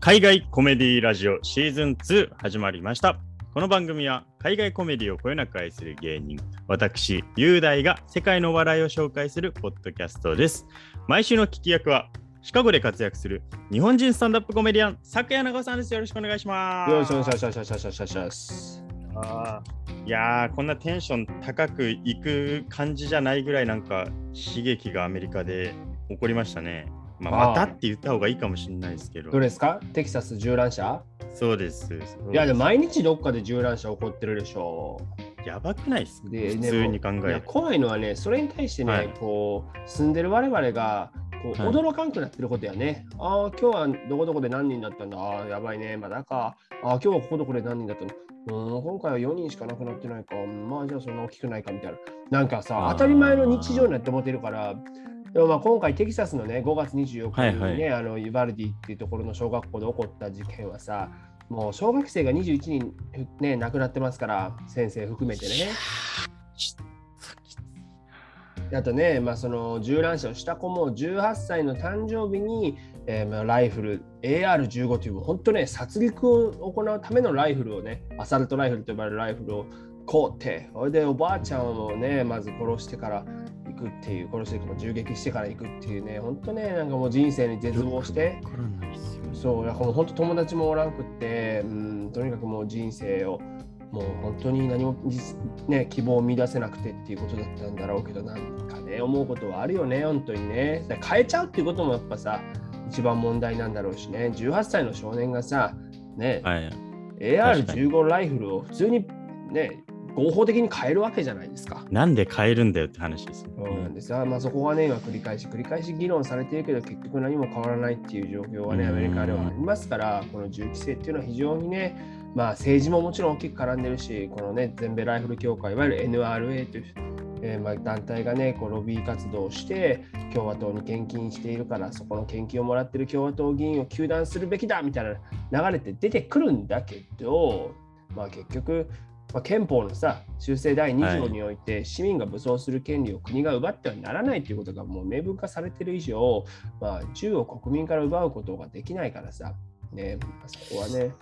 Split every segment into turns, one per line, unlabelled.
海外コメディラジオシーズン2始まりました。この番組は海外コメディをこよなく愛する芸人、私、雄大が世界の笑いを紹介するポッドキャストです。毎週の聞き役は、シカゴで活躍する日本人スタンダップコメディアン、佐谷長さんです。よろしくお願いします。
よろしくお願いします。
いやーこんなテンション高くいく感じじゃないぐらいなんか悲劇がアメリカで起こりましたね。まあ、またって言った方がいいかもしれないですけど。
どれですか？テキサス銃乱射？
そうです。
いや、でも毎日どっかで銃乱射起こってるでしょ。
やばくないですか？
で
普通に考える。
怖いのはね、それに対してね、
はい
こう住んでる我々がこう
はい
驚かんくなってることやね。ああ、今日はどこどこで何人だったんだ？ああ、やばいね。まだか。ああ、今日はここどこで何人だったの？うーん、今回は4人しか亡くなってないか。うんまあ、じゃあそんな大きくないかみたいな。なんかさ当たり前の日常になって思ってるから、でもまあ今回テキサスのね、5月24日にね、
はいは
あのユバルディっていうところの小学校で起こった事件はさ、もう小学生が21人、ね、亡くなってますから、先生含めてね。であとね、まあ、その銃乱射をした子も18歳の誕生日に、えーまあ、ライフル AR15 という本当ね殺戮を行うためのライフルをねアサルトライフルと呼ばれるライフルを買うてそれでおばあちゃんをねまず殺してから行くっていう殺して銃撃してから行くっていうね本当ねなんかもう人生に絶望して。そうだからもう本当友達もおらんくって、うん、とにかくもう人生をもう本当に何も実、ね、希望を見出せなくてっていうことだったんだろうけどなんかね思うことはあるよね本当にね変えちゃうっていうこともやっぱさ一番問題なんだろうしね18歳の少年がさね、
はい。
AR15 ライフルを普通にね合法的に変えるわけじゃないですか。
なんで変えるんだよって話ですよ、
そうなんですよ。まあ、そこはね、今繰り返し繰り返し議論されているけど、結局何も変わらないっていう状況はね、
うん
アメリカではありますから、この銃規制っていうのは非常にね、まあ、政治ももちろん大きく絡んでるし、このね、全米ライフル協会、いわゆる NRA という、えーまあ、団体がね、こうロビー活動をして、共和党に献金しているから、そこの献金をもらってる共和党議員を糾弾するべきだみたいな流れって出てくるんだけど、まあ、結局、まあ、憲法のさ修正第2条において、市民が武装する権利を国が奪ってはならないということがもう明文化されている以上、まあ、銃を国民から奪うことができないからさ、ね、まあそこはね、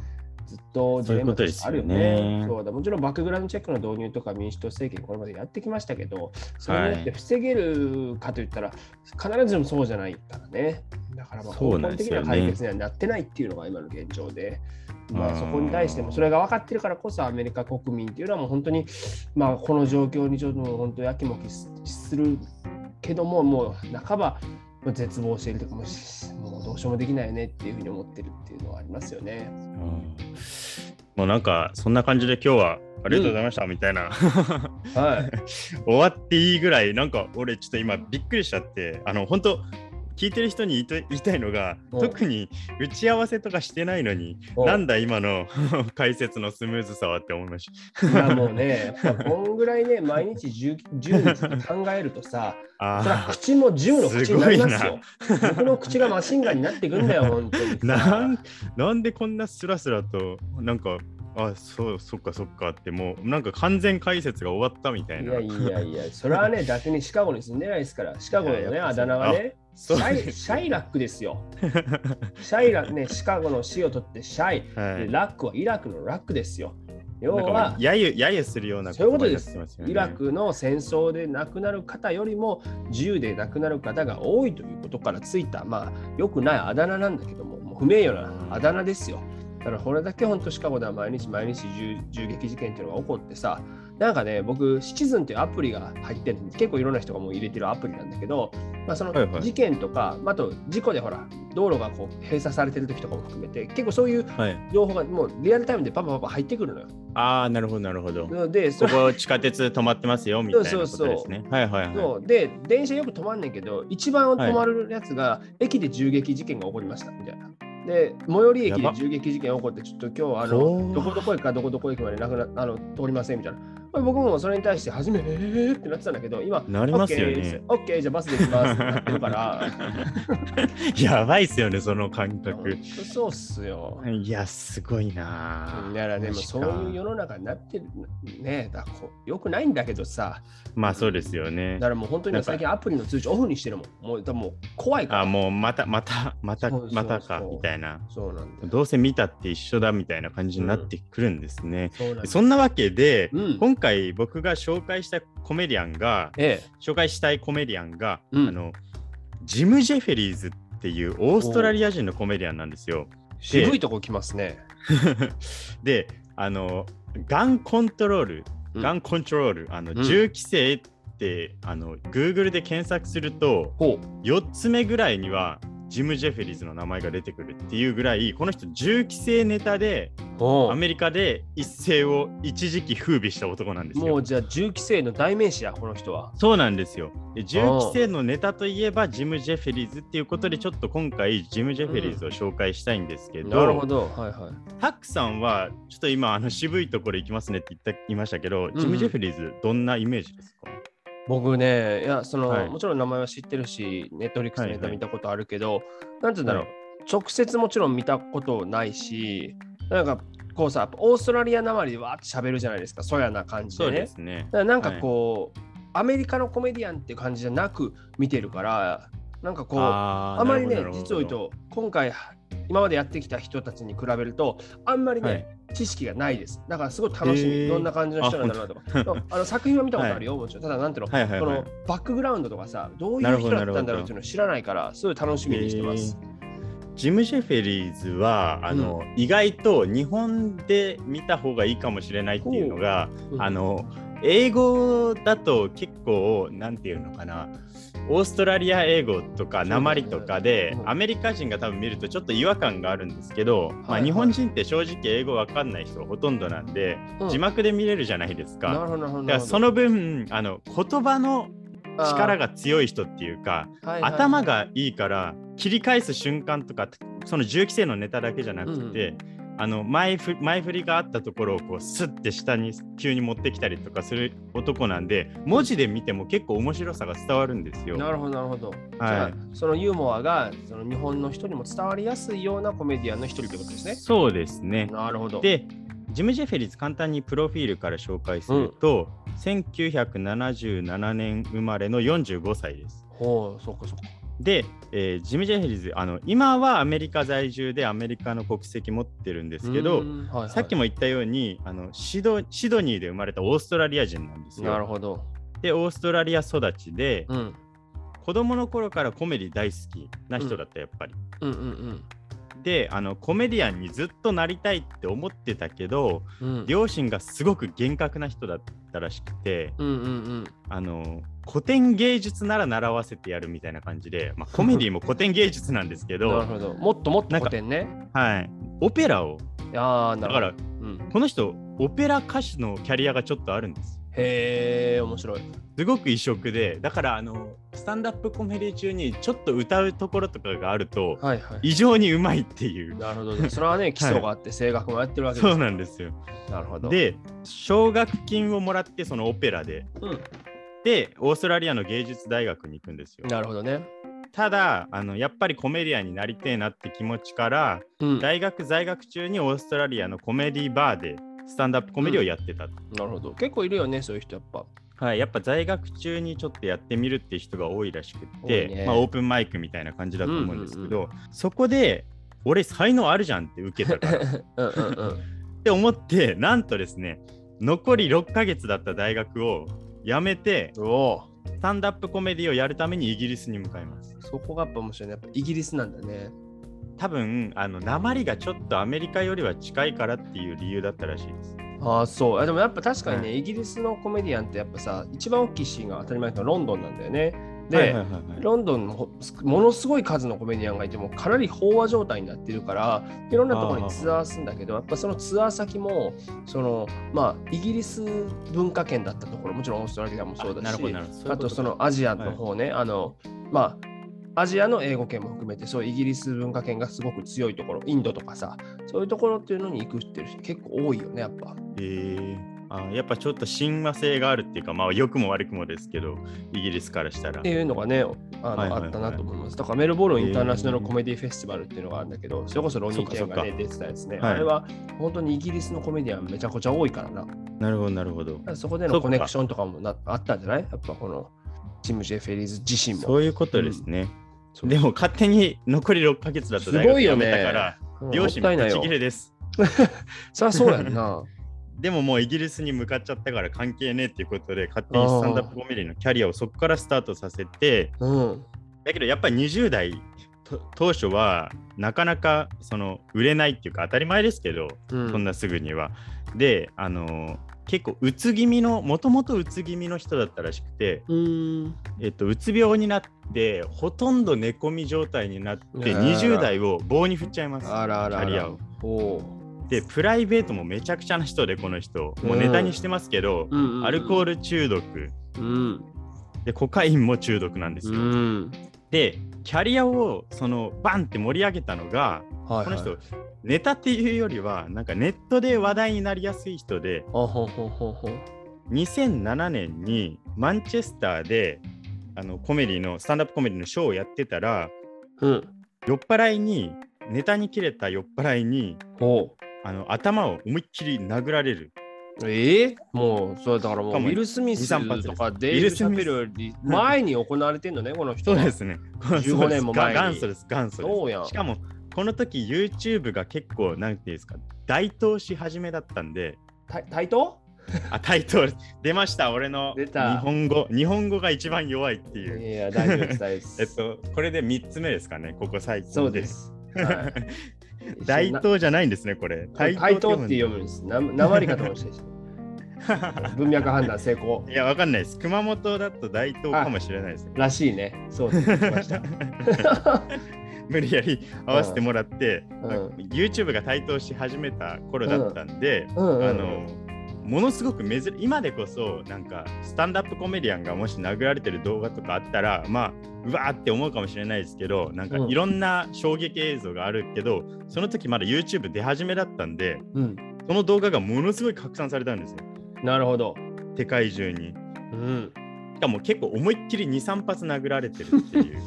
ずっとジレンマとしてあるよね。
そうね
だもちろんバックグラウンドチェックの導入とか民主党政権これまでやってきましたけど、それによって防げるかといったら、必ずしもそうじゃないからね。だからまあ根本的
な
解決にはなってないっていうのが今の現状で。まあ、
うん。
そこに対してもそれが分かってるからこそアメリカ国民っていうのはもう本当に、まあ、この状況にちょっと本当やきもきするけどももう半ば絶望しているとかももうどうしようもできないよねっていうふうに思ってるっていうのはありますよね。
うん。もうなんかそんな感じで今日はありがとうございましたみたいな、
はい、
終わっていいぐらいなんか俺ちょっと今びっくりしちゃってあの本当聞いてる人に言いたい言いたいのが
うん
特に打ち合わせとかしてないのになんだ今の 解説のスムーズさはって思いました。
いやもうね、やっぱこんぐらいね、毎日銃銃について考えるとさ、
あ
口も銃の口になります
す
よ。僕の口がマシンガンになっていくんだよ、本当に
なんなんでこんなスラスラとなんかあそうそっかそっかってもうなんか完全解説が終わったみたいな。
いやいやいや、それはね、逆にシカゴに住んでないですから、シカゴのね、あだ名はね、シャイシャイラックですよ。シャイラックね、シカゴの死を取ってシャイ、
はい
でラックはイラクのラックですよ。要は、
やゆやゆするような
そういうことですイラクの戦争で亡くなる方よりも銃で亡くなる方が多いということからついた、まあ、良くないあだ名なんだけども、もう不名誉なあだ名ですよ。だからこれだけ本当シカゴでは毎日毎日銃銃撃事件っていうのが起こってさ、なんかね、僕、シチズンっていうアプリが入ってる結構いろんな人がもう入れてるアプリなんだけど、まあ、その
はいはい
事件とか、まああと事故でほら、道路がこう閉鎖されてる時とかも含めて、結構そういう
はい。
情報がもうリアルタイムでパパパパ入ってくるのよ。
ああ、なるほど、なるほど。
で、それ
ここ地下鉄止まってますよみたいなことですね。
そうそうそう
はいはいはい。
そうで、電車よく止まんねんけど、一番止まるやつが、駅で銃撃事件が起こりましたみたいな。で、最寄り駅で銃撃事件が起こって、ちょっと今日あの、どこどこ駅かどこどこ駅までなくなあの通りませんみたいな。僕もそれに対して初め、えーってなってたんだけど、今、
なりますよね。
OK、じゃあバスで行きますってなってるから、
やばいっすよね、その感覚
と。そうっすよ。
いや、すごいなぁ。
だからでもそういう世の中になってるねだこよくないんだけどさ
まあそうですよね
だ。からもう本当に最近アプリの通知オフにしてるもんもうでも怖いから
あ、もうまた、また、また、またか、みたいな。
そうなんだよ
どうせ見たって一緒だみたいな感じになってくるんですね。
そん
なわけで、
うん
今回僕が紹介したコメディアンが、
ええ。
紹介したいコメディアンが、
うん。
あのジム・ジェフェリーズっていうオーストラリア人のコメディアンなんですよ。
渋いとこ来ますね。
で、あの、ガンコントロール、
うん。
ガンコントロール、あの
うん。
銃規制って、あの Google で検索すると、
ほ
4つ目ぐらいにはジム・ジェフェリーズの名前が出てくるっていうぐらい、この人、銃規制ネタでアメリカで一世を一時期風靡した男なんですよ。
うもうじゃあ銃規制の代名詞やこの人は。
そうなんですよ。で銃規制のネタといえばジム・ジェフェリーズっていうことでちょっと今回ジム・ジェフェリーズを紹介したいんですけど、
なるほど。はいはい。
タックさんはちょっと今あの渋いところ行きますねって言った言いましたけど、
ん
ジム・ジェフェリーズどんなイメージですか？
僕ね、いや、その、
はい。
もちろん名前は知ってるし、ネットフリックスのネタ
はいはい。
見たことあるけど、なんて言うんだろう、
はい。
直接もちろん見たことないし、なんかこうさ、オーストラリアなまりでわーって喋るじゃないですか、そやな感じでね。
そうですね。
なんかこう、アメリカのコメディアンっていう感じじゃなく見てるから、なんかこう、あまりね実を言うと、今回、今までやってきた人たちに比べると、あんまりね、
はい。
知識がないです。だからすごい楽しみ、
へー。
どんな感じの人なんだろうなとか。あの作品は見たことあるよ、もちろん。ただ、なんていうの、
はいはいはい。
このバックグラウンドとかさ、どういう人だったんだろうっていうのを知らないから、すごい楽しみにしてます。
えー。ジム・ジェフェリーズはあの、意外と日本で見た方がいいかもしれないっていうのが、
うん。
あの英語だと結構なんていうのかなオーストラリア英語とか鉛とかで、
うん。
アメリカ人が多分見るとちょっと違和感があるんですけど、まあ、
はい。
日本人って正直英語わかんない人がほとんどなんで、
うん。
字幕で見れるじゃないですか。だからその分あの言葉の力が強い人っていうか、頭がいいから切り返す瞬間とかその銃規制のネタだけじゃなくて、あの前ふ前振りがあったところをこうスッて下に急に持ってきたりとかする男なんで文字で見ても結構面白さが伝わるんですよ。
なるほど、なるほど。じゃあ
はい、
そのユーモアがその日本の人にも伝わりやすいようなコメディアンの一人ってことですね。
そうですね。
なるほど。
でジム・ジェフェリーズ簡単にプロフィールから紹介すると、1977年生まれの45歳です。
ほう、そっかそっか。
で、えージム・ジェフェリーズあの今はアメリカ在住でアメリカの国籍持ってるんですけど、
はいはい
さっきも言ったようにあのシドシドニーで生まれたオーストラリア人なんですよ。
なるほど。
でオーストラリア育ちで、
うん。
子供の頃からコメディ大好きな人だったやっぱり。
うんうん
であのコメディアンにずっとなりたいって思ってたけど
うん。うん
両親がすごく厳格な人だったらしくて
うんうんうん。
あの古典芸術なら習わせてやるみたいな感じで、まあ、コメディも古典芸術なんですけ
なる
ど、
ほど。もっともっと古典ね。
はい、オペラを
いやーなるほど。
だから
うん、
この人オペラ歌手のキャリアがちょっとあるんです。
へえ、面白い。
すごく異色でだからあのスタンダップコメディ中にちょっと歌うところとかがあると
はいはい。
異常にうまいっていう
なるほど。それはね、基礎があって、声楽もやってるわけです
そうなんですよ。
なるほど。、
で奨学金をもらってそのオペラで
うん、
でオーストラリアの芸術大学に行くんですよ。
なるほどね。
ただあのやっぱりコメディアンになりてえなって気持ちから
うん、な
大学在学中にオーストラリアのコメディバーでスタンダップコメディをやってた、
るほど。結構いるよね、そういう人やっぱ。
はい、やっぱ在学中にちょっとやってみるっていう人が多いらしくて、
いね
まあ、オープンマイクみたいな感じだと思うんですけど、
うんうん
そこで俺才能あるじゃんって受けたからっ
うんうんうん。
て思ってなんとですね残り6ヶ月だった大学を辞めて。スタンダップコメディをやるためにイギリスに向かいます
そこがやっぱ面白いね。やっぱイギリスなんだね。
多分あの鉛がちょっとアメリカよりは近いからっていう理由だったらしいです
ああ、そう。あでもやっぱ確かにね、
は
イギリスのコメディアンってやっぱさ、一番大きいシーンが当たり前だけどロンドンなんだよね。で、
はいはいはいはい。
ロンドンのものすごい数のコメディアンがいてもかなり飽和状態になってるからいろんなところにツアーするんだけどやっぱそのツアー先もそのまあイギリス文化圏だったところもちろんオーストラリアもそうだしあとそのアジアの方ね、あのまあアジアの英語圏も含めてそうイギリス文化圏がすごく強いところインドとかさそういうところっていうのに行くっていう人結構多いよねやっぱ。
えーあやっぱちょっと親和性があるっていうか、まあ良くも悪くもですけど、イギリスからしたら
って。いうのがね、あの
はいはいはい
あったなと思います。だからメルボルンインターナショナルコメディフェスティバルっていうのがあるんだけど、それこそロニー・ケンが、ね、出てたやつね。
はい
あれは本当にイギリスのコメディアンめちゃくちゃ多いからな。
なるほど、なるほど。
らそこでのコネクションとかもなあったんじゃない？やっぱこのジム・ジェフェリーズ自身も。
そういうことですね。
そう
でも勝手に残り6ヶ月だと大
すごいよ
学辞め
ね
たから、
うん
両親
も
ち切。れです。
そりゃそうやんな。
でももうイギリスに向かっちゃったから関係ねえっていうことで、勝手にスタンダップコメディのキャリアをそこからスタートさせて、
うん。
だけどやっぱり20代と当初はなかなかその売れないっていうか当たり前ですけど、
うん、
そんなすぐには。で、あの結構うつ気味の、もともとうつ気味の人だったらしくて。えっと、うつ病になって、ほとんど寝込み状態になって、
あら
20代を棒に振っちゃいます。
あらあらあら。
キャリアをで、プライベートもめちゃくちゃな人で、この人。もうネタにしてますけど、
うんうん
アルコー
ル。
ル中毒、
うん。
で、コカインも中毒なんです
う
よ。
ん。
で、キャリアをそのバンって盛り上げたのが、
はい、はい。
この人、ネタっていうよりは、なんかネットで話題になりやすい人で、
あほうほうほうほう。
2007年にマンチェスターであのコメディのスタンダップコメディのショーをやってたら、
うん。
酔っ払いに、ネタに切れた酔っ払いに、
ほ
あの頭を思いっきり殴られる。
う。ええもう、そうだからもう、ウィル・スミスとかデイブ・シャペルより前に行われてんのね、この人は。
そうですね。
15年も前に
元祖です、元祖
そうやん
です。しかも、この時 YouTube が結構、なんていうんですか、大投資始めだったんで、
た対等
あ、タイトル出ました、俺の日本語。日本語が一番弱いっていう。
いや、大丈夫です、大丈夫です。
えっと、これで3つ目ですかね、ここ最近。
そうで。す。はい
大東じゃないんですね、これ。
対等って読むんです。な鉛かと思いました。文脈判断成功
いや、わかんないです。熊本だと大東かもしれないですね。
らしいね。そうです。
無理やり合わせてもらって、
うん
まあ YouTube が台頭し始めた頃だったんで、
うんうん
あのものすごく珍今でこそなんかスタンダップコメディアンがもし殴られてる動画とかあったらまあうわーって思うかもしれないですけどなんか
うん
いろんな衝撃映像があるけど、その時まだ YouTube 出始めだったんで
うん。
その動画がものすごい拡散されたんですよ
なるほど。
世界中に。
うん。
しかも結構思いっきり23発殴られてるっていう。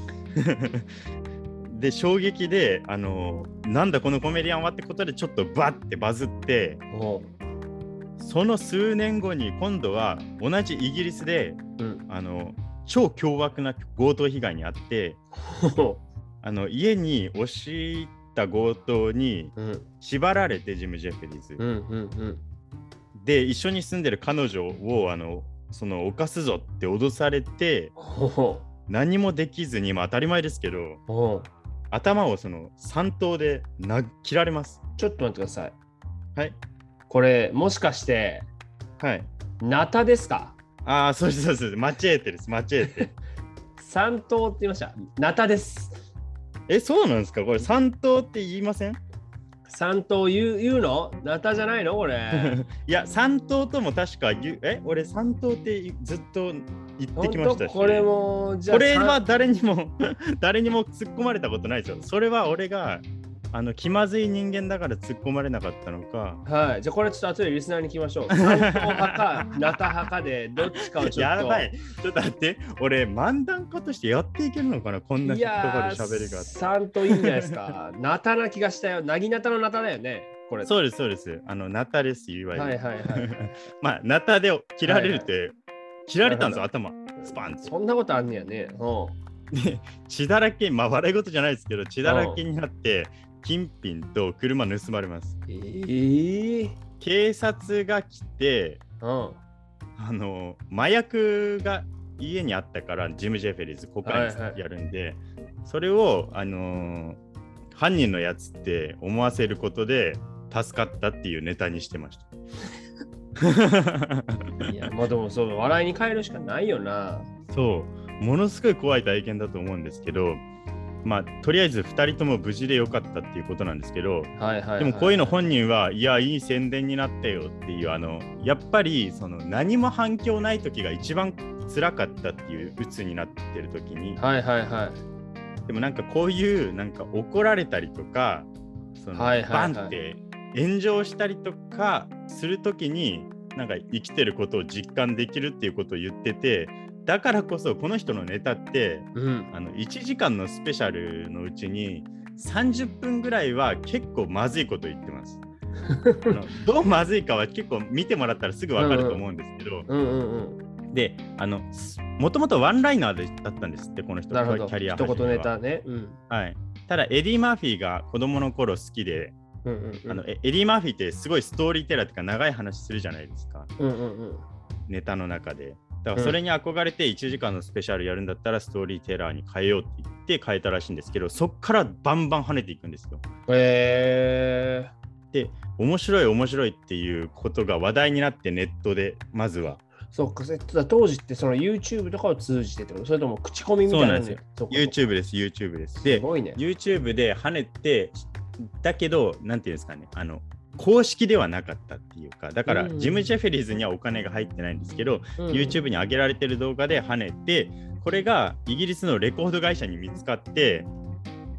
で衝撃であのなんだこのコメディアンはってことでちょっとバッてバズってその数年後に今度は同じイギリスで
うん。
あの超凶悪な強盗被害にあってあの家に押し入った強盗に
うん。
縛られてジム・ジェフェリーズ、
うん。うん。うん。
で一緒に住んでる彼女をあのその犯すぞって脅されて
ほ
何もできずに、まあ、当たり前ですけど頭をその3刀でな切られます。
ちょっと待ってください。
はい。
これ、もしかして、
はい。
ナタですか？
ああ、そうです、そうです。マチエーテです、マチエーテ。
三刀って言いました？ナタです。
え、そうなんですか？これ3刀って言いません？
三刀言う言うの？ナタじゃないの？これ。
いや、3刀とも確か言う、え、俺3刀ってずっと言ってきましたし。
これも、じゃあ、
これは誰にも、誰にも突っ込まれたことないですよ。それは俺が、あの、気まずい人間だから突っ込まれなかったのか。
はい。じゃあ、これちょっと後でリスナーに聞きましょう。三刀派か、ナタ派かで、どっちかをちょっと。
やばい。ちょっと待って、俺、漫談家としてやっていけるのかなこんな言
いや
葉で
ー、
喋りがあって。
三刀いいんじゃないですか。ナタな気がしたよ。なぎナタのナタだよね。これ。
そうです、そうです。あの、ナタです、いわゆる。
はいはいはい。
まあ、ナタで切られるって、
はい
切られたんですよ、頭。スパン。
そんなことあんねやね。うん。
で、血だらけ、まあ、笑い事じゃないですけど、血だらけになって、金品と車盗まれます。
えー、
警察が来て、
うん。
あの、麻薬が家にあったから、ジム・ジェフェリーズ、コカイン
はいはい
やるんで、それを、あのー犯人のやつって思わせることで、助かったっていうネタにしてました。
いや、まあでもそう、笑いに変えるしかないよな。
そう、ものすごい怖い体験だと思うんですけど、まあ、とりあえず2人とも無事でよかったっていうことなんですけど、
はいはい、はい。
でもこういうの本人は、いや、いい宣伝になったよっていう、あの、やっぱりその何も反響ない時が一番辛かったっていう、鬱になってる時に、
はいはいはい。
でもなんかこういう、なんか怒られたりとか、その
はいはいはい
バンって炎上したりとかする時に、なんか生きてることを実感できるっていうことを言っててだからこそこの人のネタって
うん。
あの1時間のスペシャルのうちに30分ぐらいは結構まずいこと言ってます。あの どうまずいかは結構見てもらったらすぐ分かると思うんですけど。であのもともとワンライナーでだったんですってこの人。キャリア
一言ネタね。うん。
はい、ただエディ・マーフィーが子供の頃好きで、
うんうんうん。
あのエエディ・マーフィーってすごいストーリーテラーっていうか長い話するじゃないですか
うんうんうん。
ネタの中で。だからそれに憧れて1時間のスペシャルやるんだったらストーリーテラーに変えようって言って変えたらしいんですけどそっからバンバン跳ねていくんですよ。
え
で面白い面白いっていうことが話題になってネットでまずは。
ー、そっか、えっと当時ってその YouTube とかを通じてってこと？それとも口コミみたいなの
そうなんですよ。YouTube です YouTube です。
す
で
ごいね。
YouTube で跳ねてだけどなんていうんですかねあの公式ではなかったっていうかだから
うん。
ジム・ジェフェリーズにはお金が入ってないんですけど、
うん。
YouTube に上げられてる動画で跳ねてこれがイギリスのレコード会社に見つかって、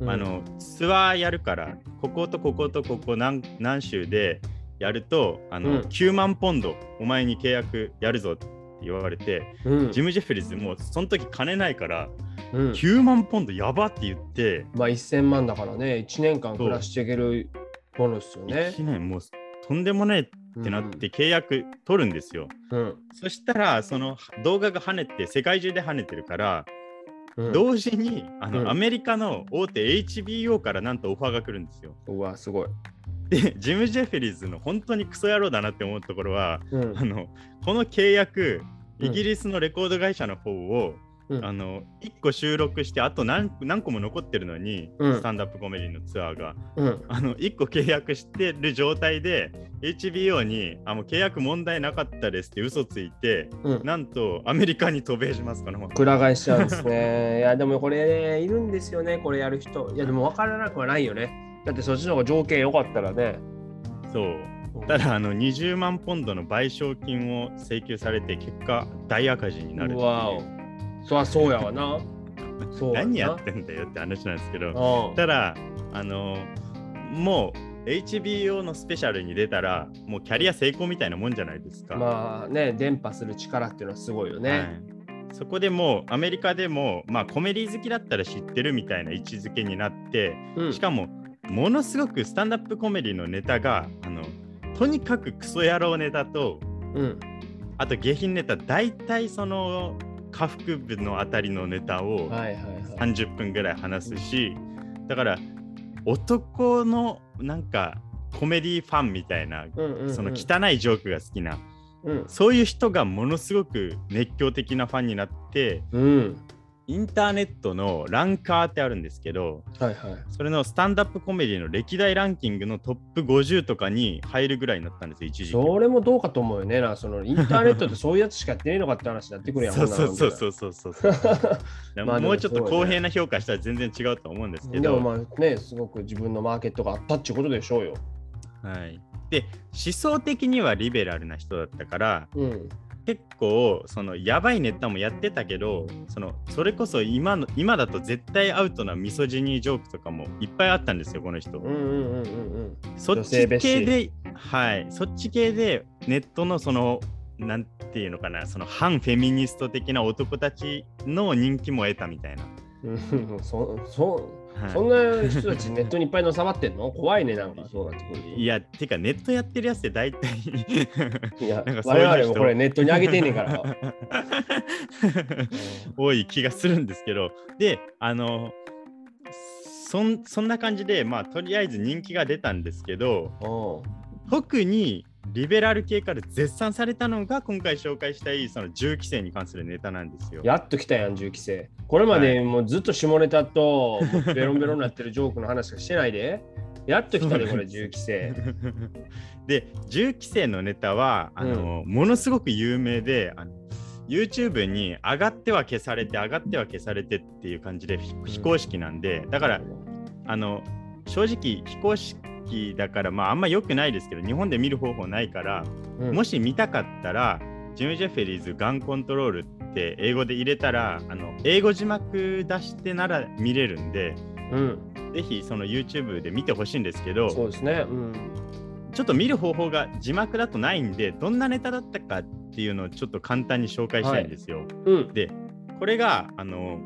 うん。
あのツアーやるからこことこことここ何何週でやるとあの、
うん。
9万ポンドお前に契約やるぞって言われて、
うん。
ジム・ジェフェリーズもうその時金ないから
うん。
9万ポンドやばって言って、
まあ1000万だからね、1年間暮らしていけるものですよね。
1年もうとんでもないってなって契約取るんですよ。
うん。
そしたらその動画が跳ねて世界中で跳ねてるから、
うん、
同時にあの、
うん
アメリカの大手 HBO からなんとオファーが来るんですよ。
うわ、すごい。
でジム・ジェフェリーズの本当にクソ野郎だなって思うところは
うん
あのこの契約
うん
イギリスのレコード会社の方を、
うん
あの1個収録してあと何何個も残ってるのに、
うん
スタンダップコメディのツアーが
うん。
あの1個契約してる状態で HBO にあもう契約問題なかったですって嘘ついて
うん。
なんとアメリカに渡米しますこのまま
くら替えしちゃうんですね。いや、でもこれ、いるんですよね、これやる人。いや、でも分からなくはないよね。だってそっちの方が条件良かったらね。
そうただあの20万ポンドの賠償金を請求されて結果大赤字になるっていう
うわお。そりゃそうやわな。そう
何やってんだよって話なんですけど
うん
ただあのもう HBO のスペシャルに出たらもうキャリア成功みたいなもんじゃないですか。
まあね、伝播する力っていうのはすごいよね。
はいそこでもうアメリカでも、まあ、コメディ好きだったら知ってるみたいな位置づけになって
うん
しかもものすごくスタンダップコメディのネタがあのとにかくクソ野郎ネタと
うん。
あと下品ネタ大体その下腹部のあたりのネタを
はいはいはい。
30分ぐらい話すしだから男のなんかコメディファンみたいなその汚いジョークが好きな
うん。
そういう人がものすごく熱狂的なファンになって
うん。
インターネットのランカーってあるんですけど
はいはい。
それのスタンダップコメディの歴代ランキングのトップ50とかに入るぐらいになったんですよ一時期
それもどうかと思うよね。なそのインターネットってそういうやつしかやってねえのかって話になってくるやん。
そうそうそう
う。
そうそうそう
も
もうちょっと公平な評価したら全然違うと思うんですけ
で
ど
もまあね、すごく自分のマーケットがあったっていうことでしょうよ。
はい、で思想的にはリベラルな人だったから
うん。
結構そのやばいネタもやってたけどそのそれこそ今の今だと絶対アウトなミソジニージョークとかもいっぱいあったんですよこの人、
うんうんうんうんうん。
そっち系ではい。そっち系でネットのそのなんていうのかなその反フェミニスト的な男たちの人気も得たみたいな、
うんそそ
はい。
そんな人たちネットにいっぱいのさばってんの？怖いね、なんか。そうなってくると。
いやてかネットやってるやつって大体。
いや
なんかそういう人。
我々もこれネットに上げてんねんから。
多い気がするんですけど。であのそんそんな感じでまあとりあえず人気が出たんですけど。
うん。
特にリベラル系から絶賛されたのが今回紹介したいその銃規制に関するネタなんですよ。
やっと来たやん、銃規制。これまでもうずっと下ネタとベロンベロンになってるジョークの話しかしてないで。やっと来たで、これ、銃規制。
で銃規制のネタはあの、ものすごく有名であの YouTube に上がっては消されて上がっては消されてっていう感じで非非公式なんで、だからあの正直非公式だからまああんま良くないですけど日本で見る方法ないから、
うん
もし見たかったらジム・ジェフェリーズガンコントロールって英語で入れたらあの英語字幕出してなら見れるんで
うん、
ぜひその YouTube で見てほしいんですけど
そうですね。うん。
ちょっと見る方法が字幕だとないんで、どんなネタだったかっていうのをちょっと簡単に紹介したいんですよ。
うん。
で、これが、あの、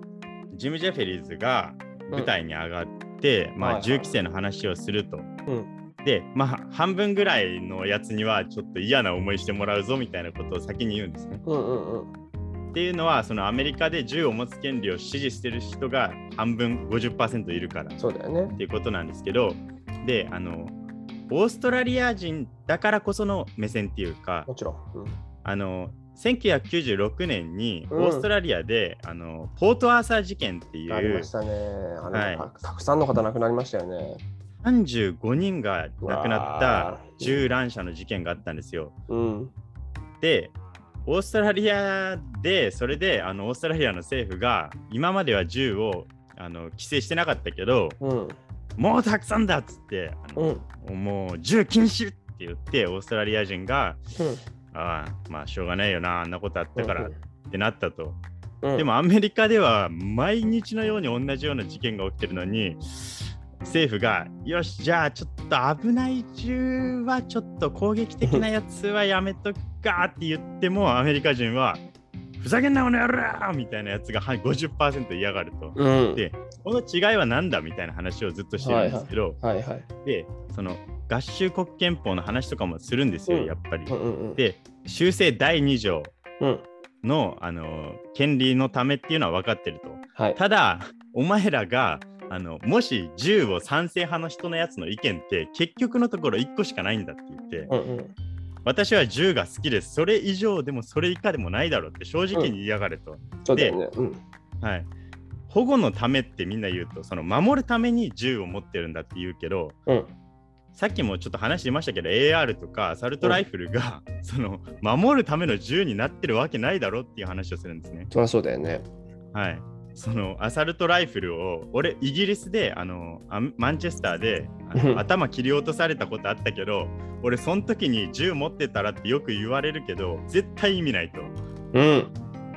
ジム・ジェフェリーズが舞台に上がって、まあ、
はいはい
銃規制の話をすると。
うん。
で、まあ、半分ぐらいのやつにはちょっと嫌な思いしてもらうぞみたいなことを先に言うんですね。
うんうんうん。
っていうのは、そのアメリカで銃を持つ権利を支持してる人が半分50%いるからっ
そうだよね。
ていうことなんですけど、で、あの、オーストラリア人だからこその目線っていうか、
もちろん。うん
あの、1996年に
うん
オーストラリアで、あのポートアーサー事件っていう
ありましたね。あれ、
はい
たたくさんの方亡くなりましたよね。
35人が亡くなった
ー
銃乱射の事件があったんですよ。
うん。
で、オーストラリアで、それであのオーストラリアの政府が今までは銃をあの規制してなかったけど、
うん。
もうたくさんだっつって。もう銃禁止って言って、オーストラリア人が、
うん。
ああ、まあしょうがないよな、あんなことあったからってなったと。
うん。
でもアメリカでは毎日のように同じような事件が起きてるのに、政府が、よし、じゃあちょっと危ない銃はちょっと攻撃的なやつはやめとくかって言っても、アメリカ人は、ふざけんなこの野郎みたいなやつがはい50%嫌がると。
うん。
でこの違いは何だみたいな話をずっとしてるんですけど、
はいはい。
で、その合衆国憲法の話とかもするんですよ、
うん
やっぱり
う。んうんうん。
で、修正第2条
うん。
のあの権利のためっていうのは分かってると。
はい。
ただ、お前らがあのもし銃を賛成派の人のやつの意見って結局のところ1個しかないんだって言って、
うんうん。
私は銃が好きです。それ以上でもそれ以下でもないだろうって正直に嫌がると。
そうだよね。うん。
はい。保護のためってみんな言うと、その守るために銃を持ってるんだって言うけど、
うん。
さっきもちょっと話しましたけど、AR とかアサルトライフルが、その守るための銃になってるわけないだろっていう話をするんですね。
そりゃそうだよね。
はい。そのアサルトライフルを、俺、イギリスで、あのアマンチェスターで頭切り落とされたことあったけど、俺、その時に銃持ってたらってよく言われるけど、絶対意味ないと。
うん。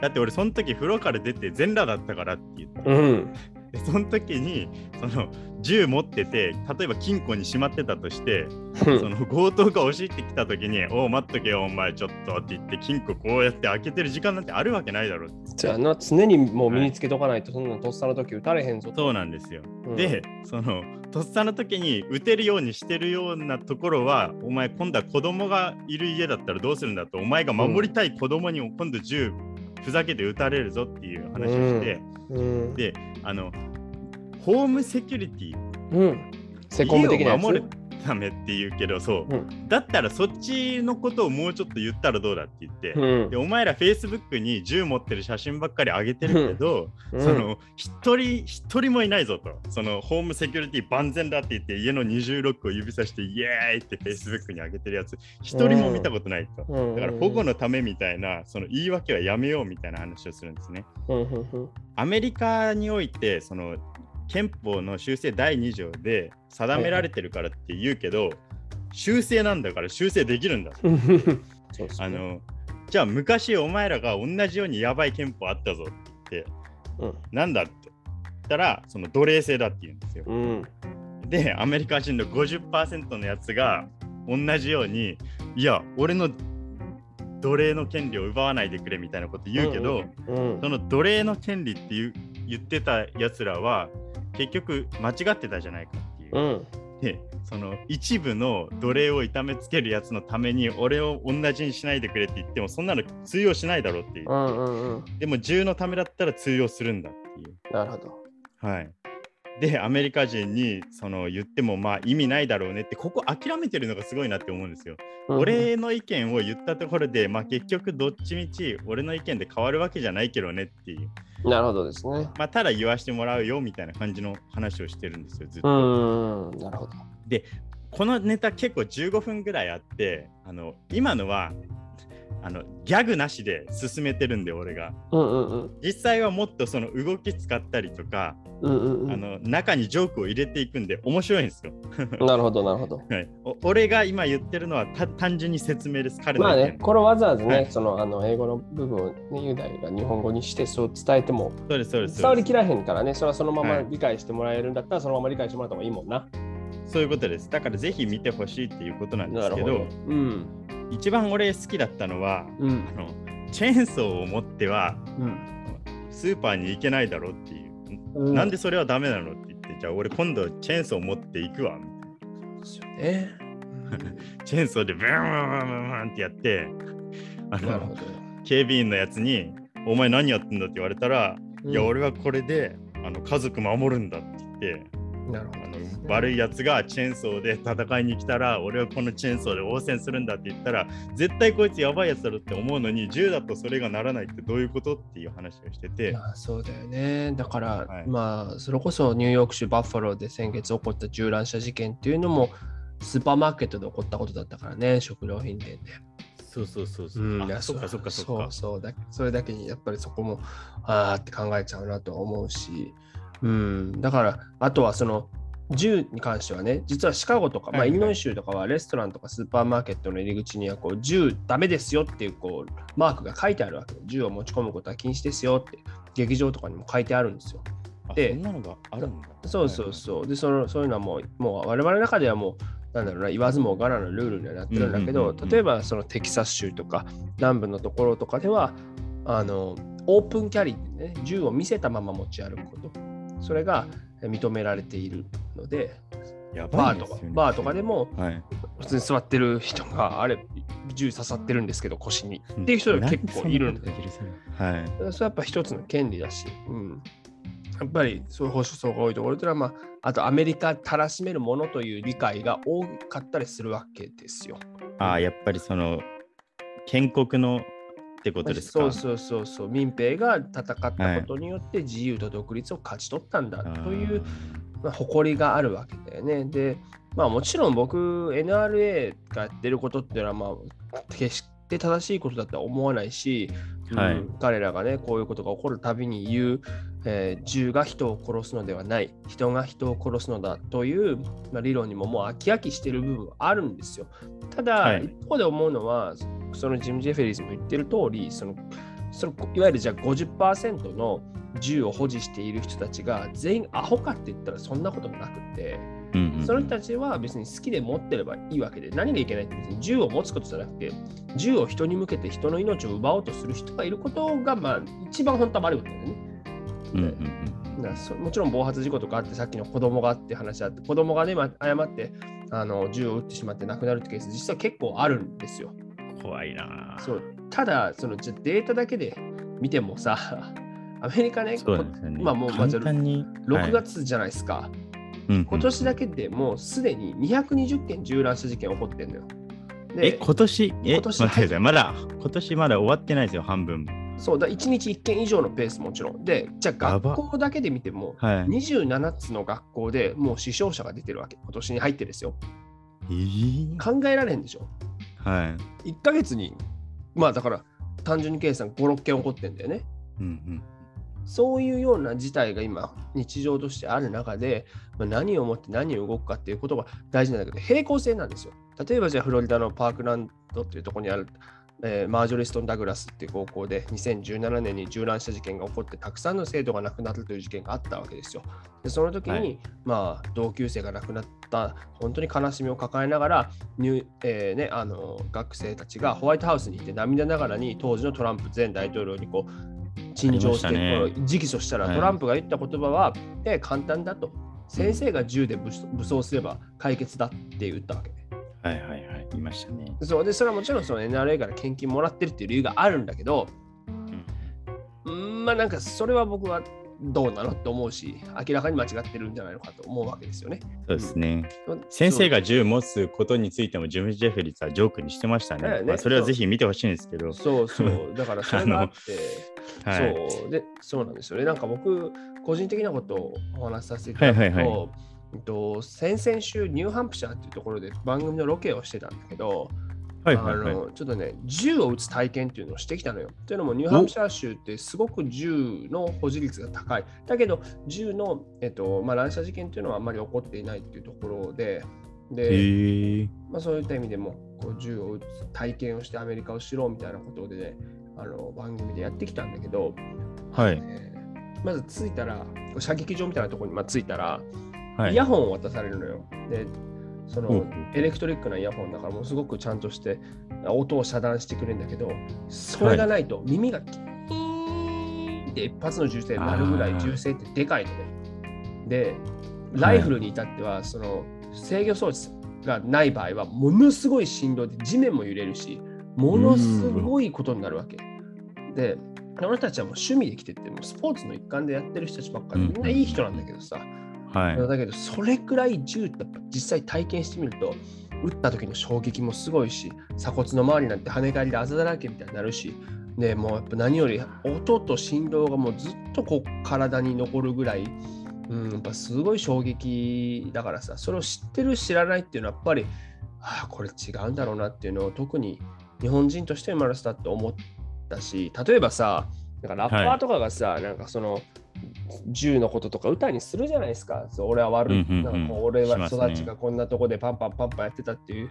だって俺、その時風呂から出て全裸だったからって言って。
うん。
でその時にその銃持ってて例えば金庫にしまってたとして、その強盗が押し入ってきた時に「おう待っとけよお前ちょっと」って言って金庫こうやって開けてる時間なんてあるわけないだろう。
じゃあな、常にもう身につけとかないと、そんなのとっさの時打たれへんぞと。
そうなんですよ、
うん。
でそのとっさの時に撃てるようにしてるようなところはお前今度は子供がいる家だったらどうするんだと。お前が守りたい子供に今度銃ふざけて撃たれるぞっていう話をして、
うん。
であのホームセキュリティ
うん。セコム的なやつ？
家を守るためって言うけどそう、
うん。
だったらそっちのことをもうちょっと言ったらどうだって言って、
うん。
でお前ら Facebook に銃持ってる写真ばっかり上げてるけど、
うん。
その一人一人もいないぞと。そのホームセキュリティ万全だって言って家の二重ロックを指さしてイエーイって Facebook に上げてるやつ一人も見たことないと、
うん。
だから保護のためみたいなその言い訳はやめようみたいな話をするんですね。アメリカにおいてその憲法の修正第2条で定められてるからって言うけど、修正なんだから修正できるんだ。
うんそうですね。
あのじゃあ昔お前らが同じようにやばい憲法あったぞって言って、
うん。
なんだって言ったらその奴隷制だって言うんですよ。
うん。
でアメリカ人の50%のやつが同じようにいや俺の奴隷の権利を奪わないでくれみたいなこと言うけど、
うん
その奴隷の権利って言ってたやつらは結局間違ってたじゃないかっていう。
うん
でその一部の奴隷を痛めつけるやつのために俺を同じにしないでくれって言ってもそんなの通用しないだろうっていう
う。んうんうん
でも銃のためだったら通用するんだっていう。
なるほど
はい。でアメリカ人にその言ってもまあ意味ないだろうねってここ諦めてるのがすごいなって思うんですよ。
うん
俺の意見を言ったところで、まあ、結局どっちみち俺の意見で変わるわけじゃないけどねっていう。
なるほどですね
まあ、ただ言わしてもらうよみたいな感じの話をしてるんですよ、ずっ
う
と。
んなるほど
このネタ結構15分ぐらいあって、あの今のはあのギャグなしで進めてるんで、俺が。
うんうんうん
実際はもっとその動き使ったりとか、
うんうんうん
あの中にジョークを入れていくんで面白いんですよ。
なるほどなるほど
はい、お俺が今言ってるのはた単純に説明です。彼の
まあねこれわざわざね、
はい
そのあの英語の部分を、ね、雄大が日本語にしてそう伝えても
そうです、そうです。
伝わりきらへんからねそれはそのまま
はい
理解してもらえるんだったらそのまま理解してもらった方がいいもんな、
そういうことです。だからぜひ見てほしいっていうことなんですけど、
うん。
一番俺好きだったのは、
うん。
あのチェーンソーを持っては
うん。
スーパーに行けないだろうっていう。
うん
なんでそれはダメなのって言って、じゃあ俺今度チェーンソー持っていくわ。チェーンソーでブーンブーンブーンブーンってやって、あの。警備員のやつに、お前何やってんだ？って言われたら、いや、
うん
俺はこれであの家族守るんだって言って、
なるほど。
悪いやつがチェーンソーで戦いに来たら、俺はこのチェーンソーで応戦するんだって言ったら、絶対こいつやばいやつだろって思うのに、銃だとそれがならないってどういうことっていう話をしてて、
まあそうだよね。だから、
はい
まあそれこそニューヨーク州バッファローで先月起こった銃乱射事件っていうのもスーパーマーケットで起こったことだったからね、食料品店で。
そうそうそうそう。
うん、
そっかそっかそっか。
そうそうだ。それだけにやっぱりそこもあーって考えちゃうなとは思うし、うん、だからあとはその銃に関してはね、実はシカゴとか、まあ、イリノイ州とかはレストランとかスーパーマーケットの入り口にはこう銃ダメですよっていうこうマークが書いてあるわけで銃を持ち込むことは禁止ですよって劇場とかにも書いてあるんですよ。
あ
で
そんなのがあるんだ。
そうそうそう。で、そのそういうのはもう、もう我々の中ではもう、なんだろうな、言わずもがなのルールにはなってるんだけど、例えばそのテキサス州とか南部のところとかでは、あの、オープンキャリーってね、銃を見せたまま持ち歩くこと、それがえ認められているので、
や
バーとか。バーとかでも
はい。
普通に座ってる人が、あれ、銃刺さってるんですけど、腰に。っていう人が結構いるんで
はい。
それはやっぱ一つの権利だし、うん、やっぱりそういう保守層が多いところというのは、まあ、あとアメリカたらしめるものという理解が多かったりするわけですよ。
ああ、やっぱりその建国のってことですか？
そうそうそうそう、民兵が戦ったことによって自由と独立を勝ち取ったんだという、まあ、誇りがあるわけだよね。で、まあもちろん僕、NRA がやってることっていうのは、まあ、決して正しいことだとは思わないし、
はい。
うん彼らがね、こういうことが起こるたびに言う、えー銃が人を殺すのではない、人が人を殺すのだという、まあ、理論にももう飽き飽きしてる部分はあるんですよ。ただ、
はい。
一方で思うのは、そのジム・ジェフェリーズも言ってる通り、そのそのいわゆるじゃあ50%の銃を保持している人たちが全員アホかって言ったらそんなこともなくて、
うんうん
その人たちは別に好きで持ってればいいわけで、何がいけないって別に銃を持つことじゃなくて、銃を人に向けて人の命を奪おうとする人がいることが、まあ、一番本当は悪いことだよね。
うんうん
もちろん暴発事故とかあって、さっきの子供がって話あって、子供がね、ま誤ってあの銃を撃ってしまって亡くなるってケース、実は結構あるんですよ。
怖いなあ。
そうただ、そのじゃあデータだけで見てもさ、アメリカね、
ね。
まあもうまず
簡単に。
6月じゃないですか。
はい
今
うん
年だけでもうすでに220件銃乱射事件起こってんのよ。
うんえ、今年、え、
今年
待って。まだ、今年まだ終わってないですよ、半分も。
そうだ、1日1件以上のペースもちろん。で、じゃあ学校だけで見ても、
はい。
27つの学校でもう死傷者が出てるわけ。今年に入ってですよ。
えー
考えられんでしょ。
はい。
1ヶ月に、まあだから単純に計算5、6件起こってんだよね。
うんうん。
そういうような事態が今、日常としてある中で、まあ、何をもって何を動くかっていうことが大事なんだけど、平行線なんですよ。例えばじゃあフロリダのパークランドっていうところにある、えーマージョリストン・ダグラスっていう高校で2017年に銃乱射事件が起こってたくさんの生徒が亡くなるという事件があったわけですよ。でその時に、
はい
まあ同級生が亡くなった本当に悲しみを抱えながら入、えーね、あの学生たちがホワイトハウスにいて涙ながらに当時のトランプ前大統領にこう陳情して、
ね
直訴したら、
はい
トランプが言った言葉は、え簡単だと先生が銃で武武装すれば解決だって言ったわけ。
はいはいはい。いましたね。
そうでそれはもちろんその NRA から献金もらってるっていう理由があるんだけど、うんまあなんかそれは僕はどうなのって思うし、明らかに間違ってるんじゃないのかと思うわけですよね。
そうですね。
そう
先生が銃持つことについてもジム・ジェフリーズはジョークにしてましたね。
ね
まあ、それはぜひ見てほしいんですけど。
そうそう、だからそれが あって、
はい。
そうでそうなんですよね。なんか僕、個人的なことをお話しさせていただくと、
はいはいはい
えっと先々週、ニューハンプシャーっていうところで番組のロケをしてたんだけど、
はいはいはい。
あのちょっとね、銃を撃つ体験っていうのをしてきたのよ。というのも、ニューハンプシャー州ってすごく銃の保持率が高い。だけど、銃の、えっとまあ、乱射事件っていうのはあんまり起こっていないっていうところで、で、まあ、そういった意味でもこう銃を撃つ体験をしてアメリカを知ろうみたいなことで、ね、あの番組でやってきたんだけど、
はい。
えーまず着いたら、射撃場みたいなところにまあ着いたら、
はい。
イヤホンを渡されるのよ。で、そのエレクトリックなイヤホンだからもうすごくちゃんとして音を遮断してくれるんだけど、それがないと耳がキーンって一発の銃声になるぐらい銃声ってでかいのね。で、ライフルに至っては、その制御装置がない場合は、ものすごい振動で地面も揺れるし、ものすごいことになるわけ。で、俺たちはもう趣味で来てて、もうスポーツの一環でやってる人たちばっかり、みんないい人なんだけどさ、
はい。
だけど、それくらい銃って実際体験してみると、撃った時の衝撃もすごいし、鎖骨の周りなんて跳ね返りであざだらけみたいになるし、でもうやっぱ何より音と振動がもうずっとこう体に残るぐらい、うん、やっぱすごい衝撃だからさ、それを知ってる知らないっていうのはやっぱり、ああ、これ違うんだろうなっていうのを特に日本人として生まれてたって思ったし、例えばさ、なんかラッパーとかがさ、なんかその銃のこととか歌にするじゃないですか。そう俺は悪い、
うんうんうん
なんか俺は育ちがこんなとこでパンパンパンパンやってたっていう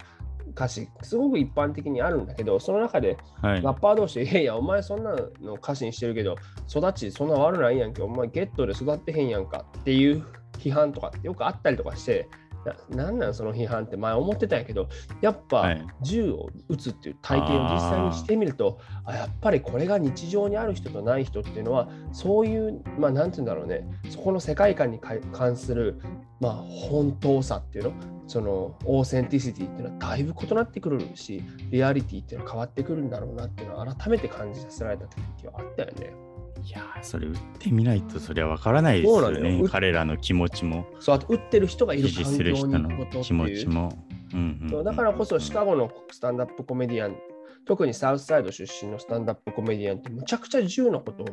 歌詞、すごく一般的にあるんだけど、その中で
はい。
ラッパー同士で、いやいや、お前そんなの歌詞にしてるけど、育ちそんな悪ないやんけ、お前ゲットで育ってへんやんかっていう批判とかってよくあったりとかして、ななんなんその批判って。前思ってたんやけど、やっぱ
はい。
銃を撃つっていう体験を実際にしてみると、あやっぱりこれが日常にある人とない人っていうのは、そういう、まあなんて言うんだろうね、そこの世界観にか関する、まあ本当さっていうの、そのオーセンティシティっていうのはだいぶ異なってくるし、リアリティっていうのは変わってくるんだろうなっていうのは改めて感じさせられた時はあったよね。
いやー、それ打ってみないとそれはわからないですよね
打っ。
彼らの気持ちも、
そう、あと撃ってる人がいる環境に
する人の気持。ちも。うんうん
そうだからこそシカゴのスタンダップコメディアン、特にサウスサイド出身のスタンダップコメディアンってむちゃくちゃ銃のことを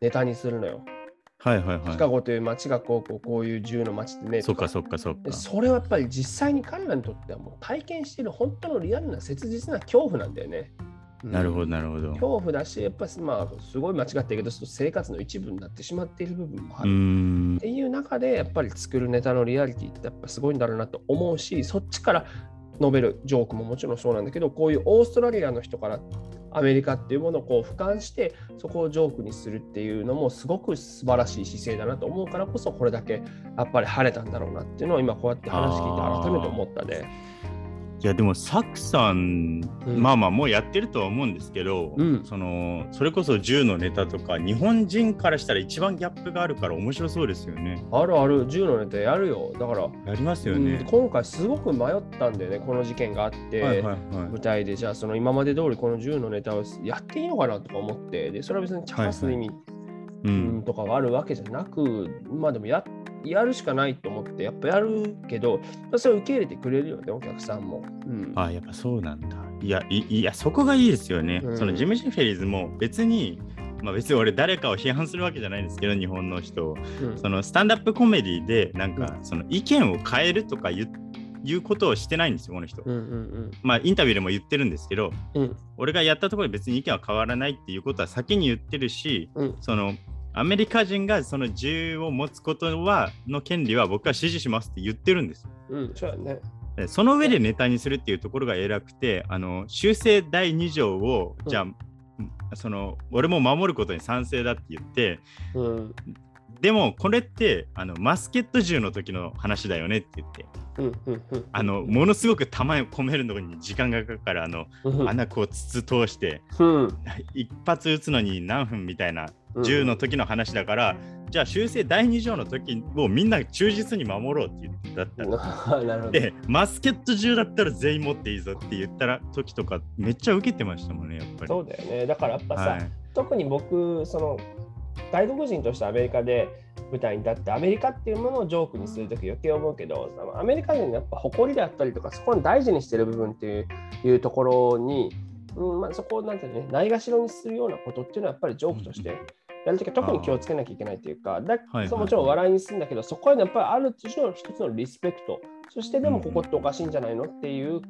ネタにするのよ。
はいはいはい。
シカゴという街がこうこうこういう銃の街でねと
そっかそっかそっか
で。それはやっぱり実際に彼らにとってはもう体験している本当のリアルな切実な恐怖なんだよね。うん
なるほどなるほど。
恐怖だし、やっぱりまあすごい間違ってるけど、生活の一部になってしまっている部分もある。
ん
っ。ていう中でやっぱり作るネタのリアリティってやっぱすごいんだろうなと思うしそっちから述べるジョークももちろんそうなんだけどこういうオーストラリアの人からアメリカっていうものをこう俯瞰してそこをジョークにするっていうのもすごく素晴らしい姿勢だなと思うからこそこれだけやっぱり晴れたんだろうなっていうのを今こうやって話聞いて改めて思ったね。
いやでもサクさん、
うん
まあまあもうやってるとは思うんですけど、
うん
そのそれこそ銃のネタとか日本人からしたら一番ギャップがあるから面白そうですよね。
あるある銃のネタやるよだから、
やりますよ
うん
ね。
今回すごく迷ったんだよねこの事件があって。
はいはいはい。
舞台でじゃあその今まで通りこの銃のネタをやっていいのかなとか思ってでそれは別に茶化す意味、
う
うんん、とかがあるわけじゃなくまあでもややるしかないと思ってやっぱやるけどそれを受け入れてくれるよねお客さんも。うん、
あやっぱそうなんだ。いやいいやそこがいいですよね。
うん
そのジムシフェリーズも別にまあ別に俺誰かを批判するわけじゃないんですけど日本の人を
うん
そのスタンダップコメディでなんか
う
その意見を変えるとか言ういうことをしてないんですよこの人。
うんうん
まあインタビューでも言ってるんですけど
うんうん
俺がやったところで別に意見は変わらないっていうことは先に言ってるし
うん
そのアメリカ人がその銃を持つことはの権利は僕は支持しますって言ってるんです。よ。
うんそうやね。
でその上でネタにするっていうところが偉くてあの修正第2条を
うん。
じゃあ、その俺も守ることに賛成だって言って
うん。
でもこれってあのマスケット銃の時の話だよねって言って。
うんうんうん。
あのものすごく弾を込めるのに時間がかかるあの
うん。
穴こう筒通して
うん。
一発撃つのに何分みたいな
うん
銃の時の話だから、じゃあ修正第2条の時をみんな忠実に守ろうって言ってだったら。でマスケット銃だったら全員持っていいぞって言ったら時とかめっちゃ受けてましたもんねやっぱり。
そうだよね。だからやっぱさ、
はい
特に僕その外国人としてアメリカで舞台に立ってアメリカっていうものをジョークにするとき余計思うけどアメリカ人のやっぱ誇りであったりとかそこを大事にしてる部分っていういうところに、うんまあ、そこをなんていうのねないがしろにするようなことっていうのはやっぱりジョークとしてやるときは特に気をつけなきゃいけないっていうかだ
はい
そうもちろん笑いにするんだけどそこへのやっぱりある種の一つのリスペクト。そしてでもここっておかしいんじゃないのっていう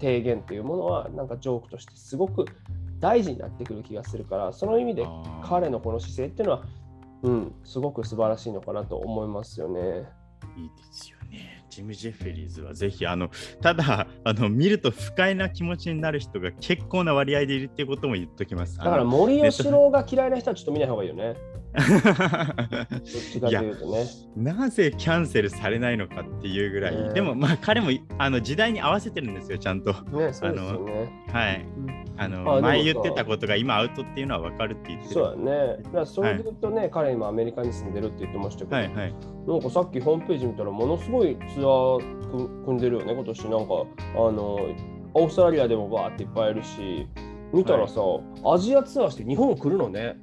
提言っていうものはなんかジョークとしてすごく大事になってくる気がするからその意味で彼のこの姿勢っていうのは、うん、すごく素晴らしいのかなと思いますよね。
いいですよ。ね。ジム・ジェフェリーズはぜひ、あの、ただ、あの、見ると不快な気持ちになる人が結構な割合でいるっていうことも言っときます。
だから森喜朗が嫌いな人はちょっと見ない方がいいよね。どっちかというとね。
なぜキャンセルされないのかっていうぐらい、
ね
でもまあ彼もあの時代に合わせてるんですよ、ちゃんと。
ね、そうですよね。
はい。あの前言ってたことが今アウトっていうのは分かるって言ってる。
そうだね。だからそれで言うとね、彼今アメリカに住んでるって言ってましたけど、
はいはい。
なんかさっきホームページ見たらものすごいツアー組組んでるよね、今年なんかあのオーストラリアでもバーっていっぱいいるし、見たらさ、アジアツアーして日本来るのね。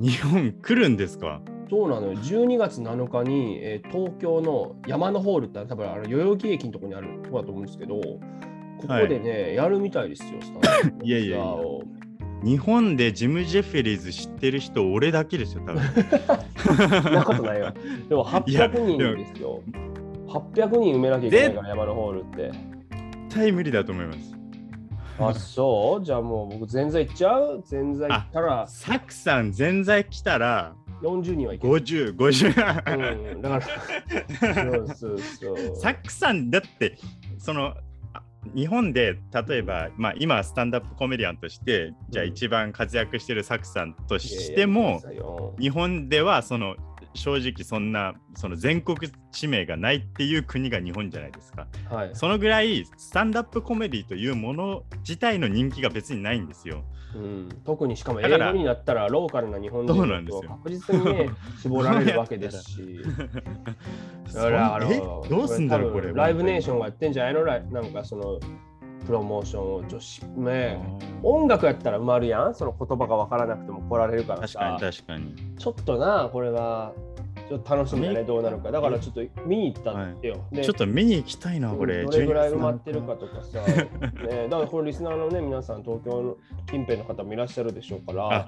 日本来るんですか？
そうなのよ。12月7日に、えー東京の山のホールって多分あの代々木駅のところにあるとこだと思うんですけど、ここでね、やるみたいですよ、スタンド
いやいやいや日本でジム・ジェフェリーズ知ってる人、俺だけですよ、多分。
そんなことないよ。でも
いや
800人ですよ。800人埋めなきゃいけないから、山のホールって。
絶対無理だと思います。
あ、そう？じゃあもう僕、全然行っちゃう？全然行ったら
サクさん、全在来たら
40人はいける。
50、50。
うん、だから、そうそうそう。
サクさんだってそのあ日本で例えば、まあ、今はスタンダップコメディアンとしてじゃあ
うん
一番活躍してるサクさんとしても、日本ではその正直そんなその全国知名がないっていう国が日本じゃないですか。
はい。
そのぐらいスタンダップコメディというもの自体の人気が別にないんですよ。
うん、特にしかも英語になったらローカルな日本人
なんですよ。
確実にね、絞られるわけですし。だからあの
えどうすんだろうこれ。
ライブネーションがやってんじゃないの？なんかそのプロモーションを女子ね音楽やったら埋まるやん。その言葉が分からなくても来られるから
確かに
さ
確かに。
ちょっとなこれはちょっと楽しみだねどうなるか。だからちょっと見に行ったってよ、で
ちょっと見に行きたいなこれ。
どれぐらい
12
埋まってるかとかさ、ね、だからこれリスナーのね皆さん東京の近辺の方もいらっしゃるでしょうから。
あ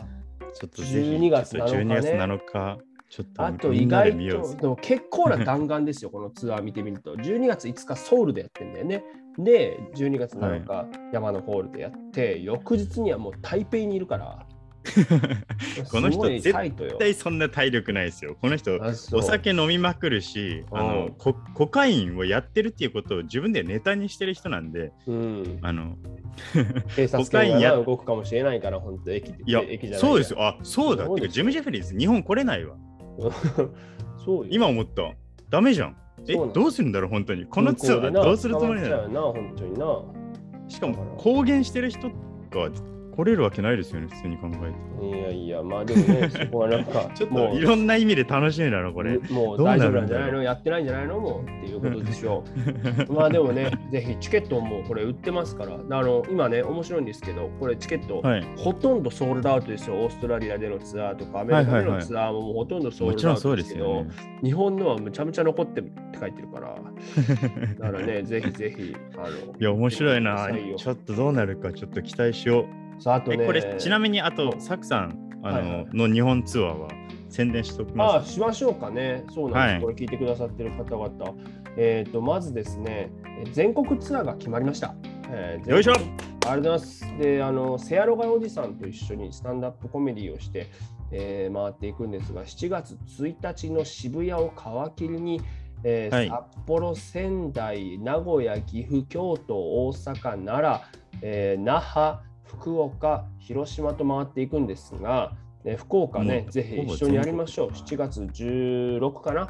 ちょっとぜひ
12月7日ね
ちょっと12月7日ちょっと
あと意外とでも結構な弾丸ですよこのツアー見てみると。12月5日ソウルでやってんだよね。で12月7日、山のホールでやって翌日にはもう台北にいるから
この人絶対そんな体力ないですよ。この人お酒飲みまくるしあ
う
の
ん
ココカインをやってるっていうことを自分でネタにしてる人なんで
うん、
あの
警察
コカインや
犬がな動くかもしれないから本当駅で
いや
駅じゃない
そうですよ。あそうだ。
そうですよ
てかジム・ジェフェリーズ日本来れないわ。
そうよ。
今思った。ダメじゃん。えどうするんだろう本当に。このツアーどうするつもりなの？しかも公言してる人が来れるわけないですよね普通に考えて。
いやいやまあでもねそこはなんか
ちょっ
もう
といろんな意味で楽しみだなこれ。
もう大丈夫なんじゃないの？やってないんじゃないの？もうっていうことでしょう。まあでもね、ぜひチケットもこれ売ってますから、あの今ね、面白いんですけど、これチケット、
はい。
ほとんどソールドアウトですよ。オーストラリアでのツアーとか、アメリカでのツアーももうほとんどソールドアウトでけど、
ですすよね
日本のはむちゃむちゃ残ってるって書いてるから、だからね、ぜひぜひ、あの、
いや面白いな。ちょっとどうなるかちょっと期待しよう
さあ、あとね、
えこれちなみにあとサクさんあの、
はいはい
の日本ツアーは宣伝しておき
ああ、
ます
しましょうかね。そうなんです。
はい
これ聞いてくださってる方々。えっ、と、まずですね、え全国ツアーが決まりました。えー
よいしょ
ありがとうございます。で、あの、セアロガイおじさんと一緒にスタンダップコメディをして、えー回っていくんですが、7月1日の渋谷を皮切りに、えー
はい
札幌、仙台、名古屋、岐阜、京都、大阪、奈良、えー那覇、福岡、広島と回っていくんですが、えー福岡ねぜひ一緒にやりましょう。7月16かな？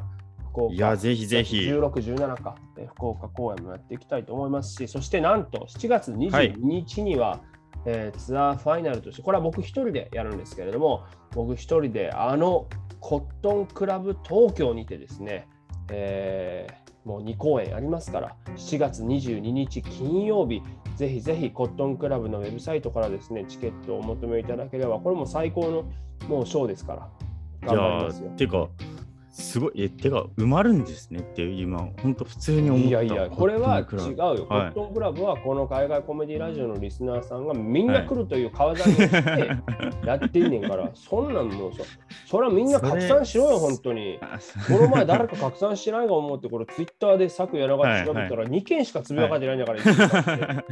福岡。
いやぜひぜひ。
16、17か、えー福岡公演もやっていきたいと思いますし、そしてなんと7月22日には、えーツアーファイナルとして、これは僕一人でやるんですけれども、僕一人であのコットンクラブ東京にてですね、えーもう2公演ありますから、7月22日金曜日、ぜひぜひコットンクラブのウェブサイトからですね、チケットをお求めいただければ、これも最高のもうショーですから、頑張りますよ。
っていうかすごいえてか埋まるんですねっていう今本当普通に思った
いやいや、これは違うよ。コ
はい。
ットンクラブはこの海外コメディラジオのリスナーさんがみんな来るという川材にして やってんねんから、そんなんもうそ、それはみんな拡散しろよ、本当に。この前誰か拡散してないか思って、これツイッターで作やらが調べたら2件しかつぶやかれてないんだから、一週間って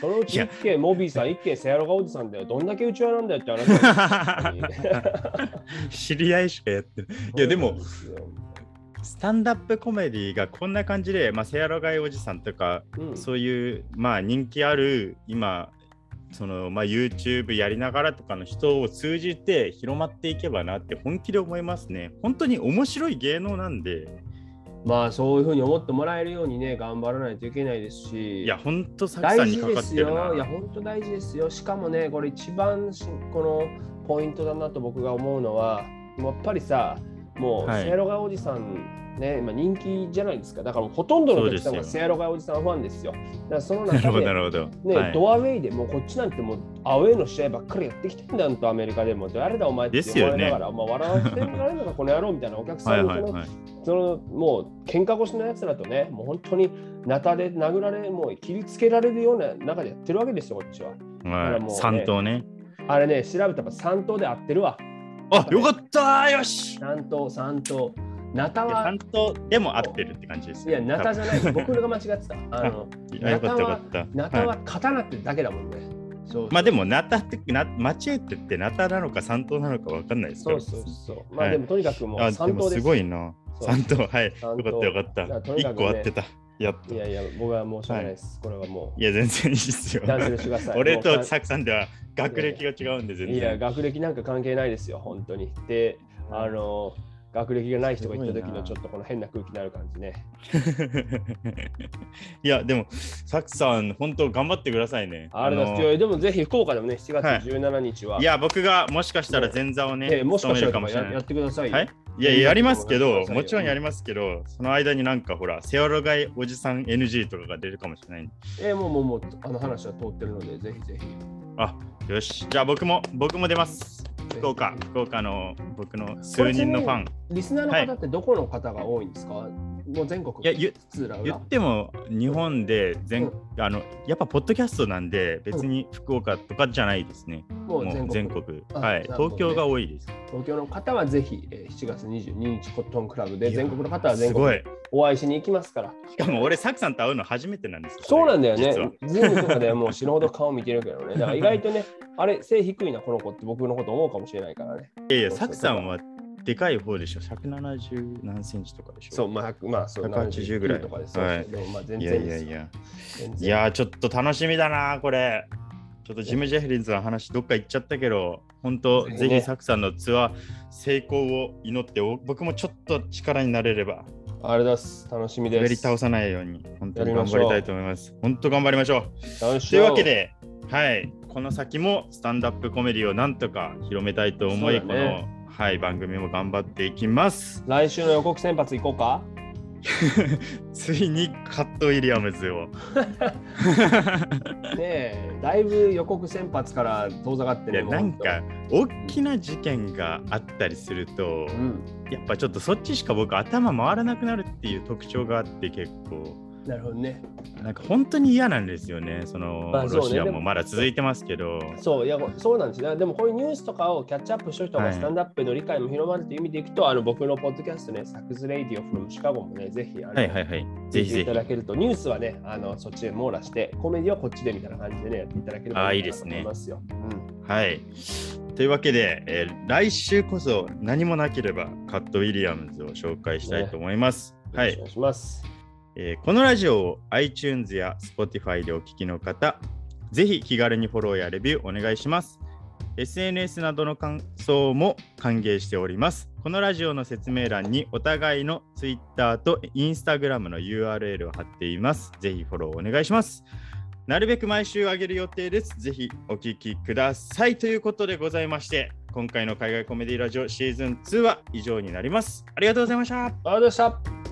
そのうち1件モビーさん、1件セアロガおじさんだよ。どんだけうちわなんだよって話
知り合いしかやってるいやでも
そうなんすよ
スタンダップコメディがこんな感じで、まあ、セアロガイおじさんとか、
うん
そういう、まあ、人気ある今その、まあ、YouTube やりながらとかの人を通じて広まっていけばなって本気で思いますね。本当に面白い芸能なんで、
まあそういうふうに思ってもらえるようにね、頑張らないといけないですし。
いや、本当、さんにか
大事です
かってるな。
よ。いや、本当大事ですよ。しかもね、これ一番しこのポイントだなと僕が思うのは、やっぱりさ、もう
はい
セアロガおじさん、ね、今人気じゃないですか。だからほとんどのお客さんが
そうですよ
セアロガおじさんファンですよ。だからその中で
なるほど。
ね、
はい
ドアウェイでもうこっちなんてもうアウェイの試合ばっかりやってきてんだんとアメリカでも誰だお前って言われながら、まあ、笑わせてられるのかこの野郎みたいなお客さ
はい
んの,、
はいはい。
そのもう喧嘩腰のやつらとねもう本当にナタで殴られもう切りつけられるような中でやってるわけですよこっちは
はい、
もうね
三頭ね。
あれね調べたら3頭で合ってるわ
あ、よかった。よし。
3頭3頭ナタは
三頭でも合ってるって感じです
いやナタじゃない僕が間違ってた。あの
あよかったよかった。
ナタ
はい。
は刀ってだけだもんね、そう
まあでも、ナタって、な間違えてってナタなのか三頭なのかわかんないですから。
そうそうそう。ま
はい。
あでもとにかくもう
あ、
3
でも
頭ですす。
ごいな。三頭、はい。よかったよかった。一個合ってた。やっと。い
いやいや、僕は申し訳ないです。これはも
や、全然いいっすよ。俺とサクさんでは学歴が違うんで、全
いや、
然。
学歴なんか関係ないですよ、本当に。で、あの、学歴がない人が言った時のちょっとこの変な空気になる感じね。
いや、でも、サクさん、本当頑張ってくださいね。
あれだ、
の
いやでもぜひ福岡でもね、7
はい
月17日は。
いや、僕がもしかしたら前座をね、
ええもしかしたらややっ。てくださいよ。
はい？いや、やりますけど、もちろんやりますけど、その間になんかほら、セオロガイおじさん NG とかが出るかもしれない。
えもうもうもうあの話は通ってるので、ぜひぜひ。
あ、よし。じゃあ僕も、僕も出ます。福岡、福岡の僕の数人のファン。
リスナーの方ってどこの方が多いんですか、もう全国
いや言
々
っても日本で全、
うん
あのやっぱポッドキャストなんで別に福岡とかじゃないですね。もう
もう全国
はい。東京が多いです。
東京の方はぜひ、えー7月22日コットンクラブで全国の方は全国。お会いしに行きますから。
しかも俺、サクさんと会うの初めてなんですよ
そうなんだよね
実は。
ズームとかでもう死ぬほど顔見てるけどね。だから意外とね、あれ、背低いな、この子って僕のこと思うかもしれないからね。
いやいや、サクさんはでかい方でしょ。170何センチとかでしょ。
そう、まあ、まあ、そう
180ぐらい
79とかです。そうそう
はい
でもまあ全
いや
然
いやいや。
全然
いやー、ちょっと楽しみだな、これ。ちょっとジム・ジェフリンズの話どっか行っちゃったけど、本当、
ぜひね
ぜひサクさんのツアー成功を祈って、お僕もちょっと力になれれば、
あれです。楽しみです。
滑り倒さないように、本当に頑張りたいと思います。本当頑張りましょう。というわけ、で、はい、この先もスタンダップコメディをなんとか広めたいと思い、
ね
の、はい、番組も頑張っていきます。
来週の予告先発行こうか？
ついにカット・ウィリアムズを。
ねえ、だいぶ予告先発から遠ざかってね。
いやなんか大きな事件があったりすると
うん、
やっぱちょっとそっちしか僕頭回らなくなるっていう特徴があって結構
なるほどね。
なんか本当に嫌なんですよね。その
まあね。
ロシア
でも
もまだ続いてますけど。
そう、いや、そうなんですよ。でも、こういうニュースとかをキャッチアップしといた方
はい。
がスタンダップへの理解も広まるという意味でいくと、あの僕のポッドキャストね、サクズ・レイディオ・フロム・シカゴもね、ぜひ、
はいはいはい。ぜひぜひ。
ただけると、ニュースはね、あのそっちで網羅して、コメディはこっちでみたいな感じでね、やっていただければい
い
と思いますよ。うん。
はい。というわけで、えー来週こそ何もなければカット・ウィリアムズを紹介したいと思います、はい。
お願いします。
えこのラジオを iTunes や Spotify でお聞きの方、ぜひ気軽にフォローやレビューお願いします。SNS などの感想も歓迎しております。このラジオの説明欄にお互いの Twitter と Instagram の URL を貼っています。ぜひフォローお願いします。なるべく毎週上げる予定です。ぜひお聞きください。ということでございまして、今回の海外コメディラジオシーズン2は以上になります。ありがとうございました。
ありがとうございました。